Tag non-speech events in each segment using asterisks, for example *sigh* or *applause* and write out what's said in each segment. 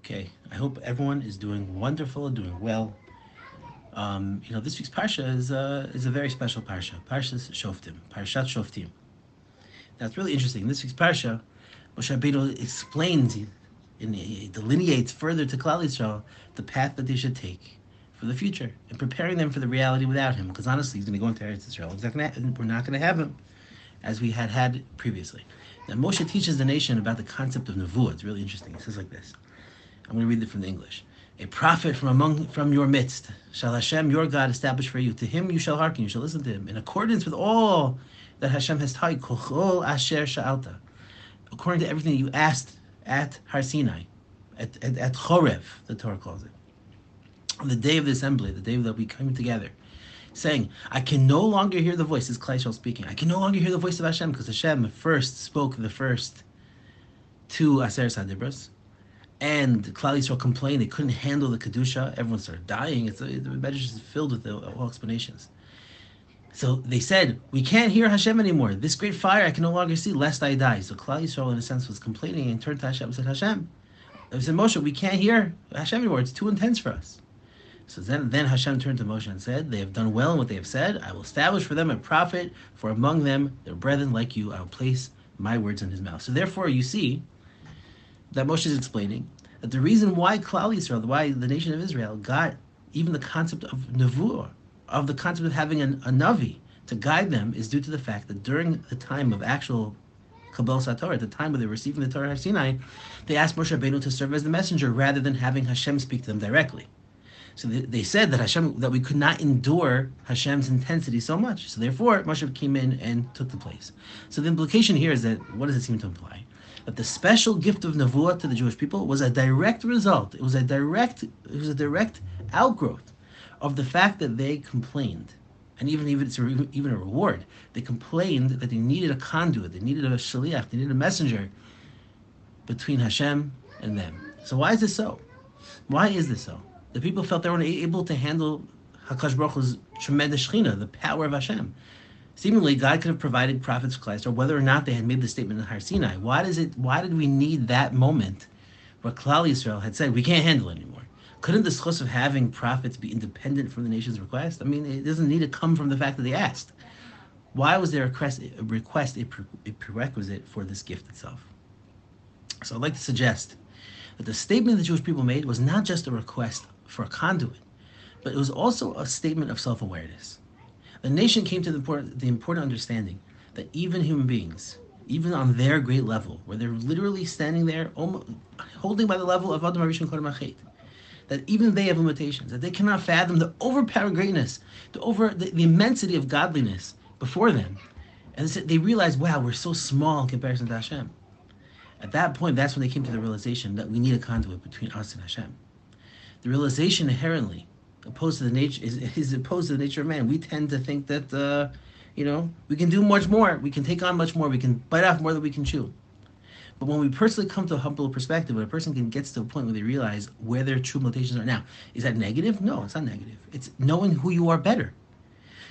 Okay, I hope everyone is doing wonderful, doing well. Um, you know, this week's parsha is uh, is a very special parsha. Parshas Shoftim, Parshat Shoftim. It's really interesting. This week's parsha, Moshe Rabbeinu explains, and delineates further to Klal Yisrael the path that they should take for the future and preparing them for the reality without him. Because honestly, he's going to go into Eretz Israel. We're not going to have him as we had had previously. Now Moshe teaches the nation about the concept of nevuah. It's really interesting. It says like this. I'm going to read it from the English. A prophet from among from your midst shall Hashem your God establish for you. To him you shall hearken. You shall listen to him in accordance with all that Hashem has taught. Kol asher sha'alta, according to everything you asked at Har Sinai, at, at, at Chorev, the Torah calls it, on the day of the assembly, the day that we come together, saying, I can no longer hear the voice, is Klal Yisrael speaking. I can no longer hear the voice of Hashem because Hashem first spoke the first two Aseres Hadibros and Klal Yisrael complained they couldn't handle the kedusha. Everyone started dying. It's, uh, the Medrash is filled with uh, all explanations. So they said, "We can't hear Hashem anymore. This great fire I can no longer see, lest I die." So Klal Yisrael, in a sense, was complaining and turned to Hashem and said, "Hashem, they said Moshe, we can't hear Hashem anymore. It's too intense for us." So then, then Hashem turned to Moshe and said, "They have done well in what they have said. I will establish for them a prophet, for among them their brethren like you. I will place my words in his mouth." So therefore, you see that Moshe is explaining that the reason why Klal Yisrael, why the nation of Israel got even the concept of nevuah, of the concept of having an, a navi to guide them, is due to the fact that during the time of actual Kabbalas HaTorah, at the time where they were receiving the Torah of Sinai, they asked Moshe Rabbeinu to serve as the messenger rather than having Hashem speak to them directly. So they, they, said that Hashem that we could not endure Hashem's intensity so much. So therefore, Moshe came in and took the place. So the implication here is that what does it seem to imply? That the special gift of Nevuah to the Jewish people was a direct result. It was a direct, it was a direct outgrowth of the fact that they complained, and even even it's a, even a reward. They complained that they needed a conduit, they needed a shaliach, they needed a messenger between Hashem and them. So why is this so? Why is this so? The people felt they weren't able to handle Hakadosh Baruch Hu's tremendous shechina, the power of Hashem. Seemingly, God could have provided prophets Christ, or whether or not they had made the statement in Har Sinai. Why does it? Why did we need that moment where Klal Yisrael had said we can't handle it anymore? Couldn't the zchus of having prophets be independent from the nation's request? I mean, it doesn't need to come from the fact that they asked. Why was there a request, a, request, a, pre, a prerequisite for this gift itself? So I'd like to suggest that the statement the Jewish people made was not just a request for a conduit, but it was also a statement of self-awareness. The nation came to the important, the important understanding that even human beings, even on their great level, where they're literally standing there, almost, holding by the level of Adam HaRishon Kodem that even they have limitations, that they cannot fathom the overpowering greatness, the over the, the immensity of godliness before them, and they realize, wow, we're so small in comparison to Hashem. At that point, that's when they came to the realization that we need a conduit between us and Hashem. The realization inherently opposed to the nature is, *laughs* is opposed to the nature of man. We tend to think that uh, you know we can do much more, we can take on much more, we can bite off more than we can chew. But when we personally come to a humble perspective, when a person can get to a point where they realize where their true limitations are now, is that negative? No, it's not negative. It's knowing who you are better.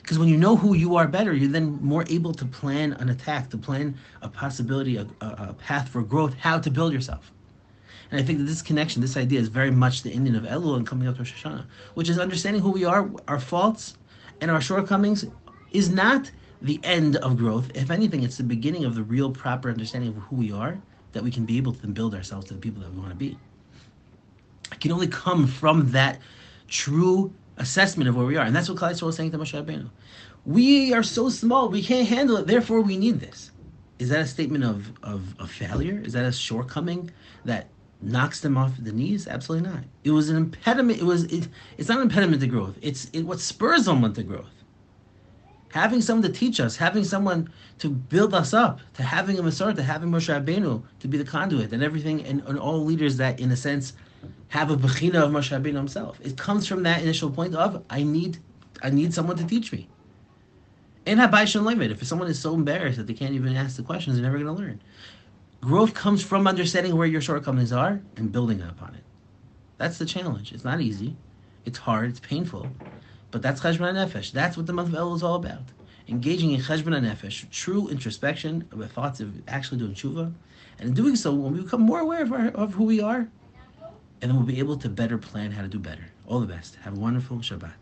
Because when you know who you are better, you're then more able to plan an attack, to plan a possibility, a, a, a path for growth, how to build yourself. And I think that this connection, this idea, is very much the inyan of Elul and coming up to Rosh Hashanah, which is understanding who we are, our faults, and our shortcomings is not the end of growth. If anything, it's the beginning of the real proper understanding of who we are, that we can be able to build ourselves to the people that we want to be. It can only come from that true assessment of where we are. And that's what Yisrael was saying to Moshe Rabbeinu. We are so small, we can't handle it, therefore we need this. Is that a statement of, of, of failure? Is that a shortcoming that knocks them off the knees? Absolutely not. It was an impediment. It was. It, it's not an impediment to growth. It's it, what spurs on to growth. Having someone to teach us, having someone to build us up, to having a Masar, to having Moshe Rabbeinu to be the conduit, and everything, and, and all leaders that, in a sense, have a bechina of Moshe Rabbeinu himself. It comes from that initial point of I need, I need someone to teach me. And limit. If someone is so embarrassed that they can't even ask the questions, they're never going to learn. Growth comes from understanding where your shortcomings are and building upon it. That's the challenge. It's not easy. It's hard. It's painful. But that's Cheshbon Nefesh. That's what the month of Elul is all about. Engaging in Cheshbon Nefesh, true introspection of the thoughts of actually doing tshuva. And in doing so, when we become more aware of, our, of who we are, and then we'll be able to better plan how to do better. All the best. Have a wonderful Shabbat.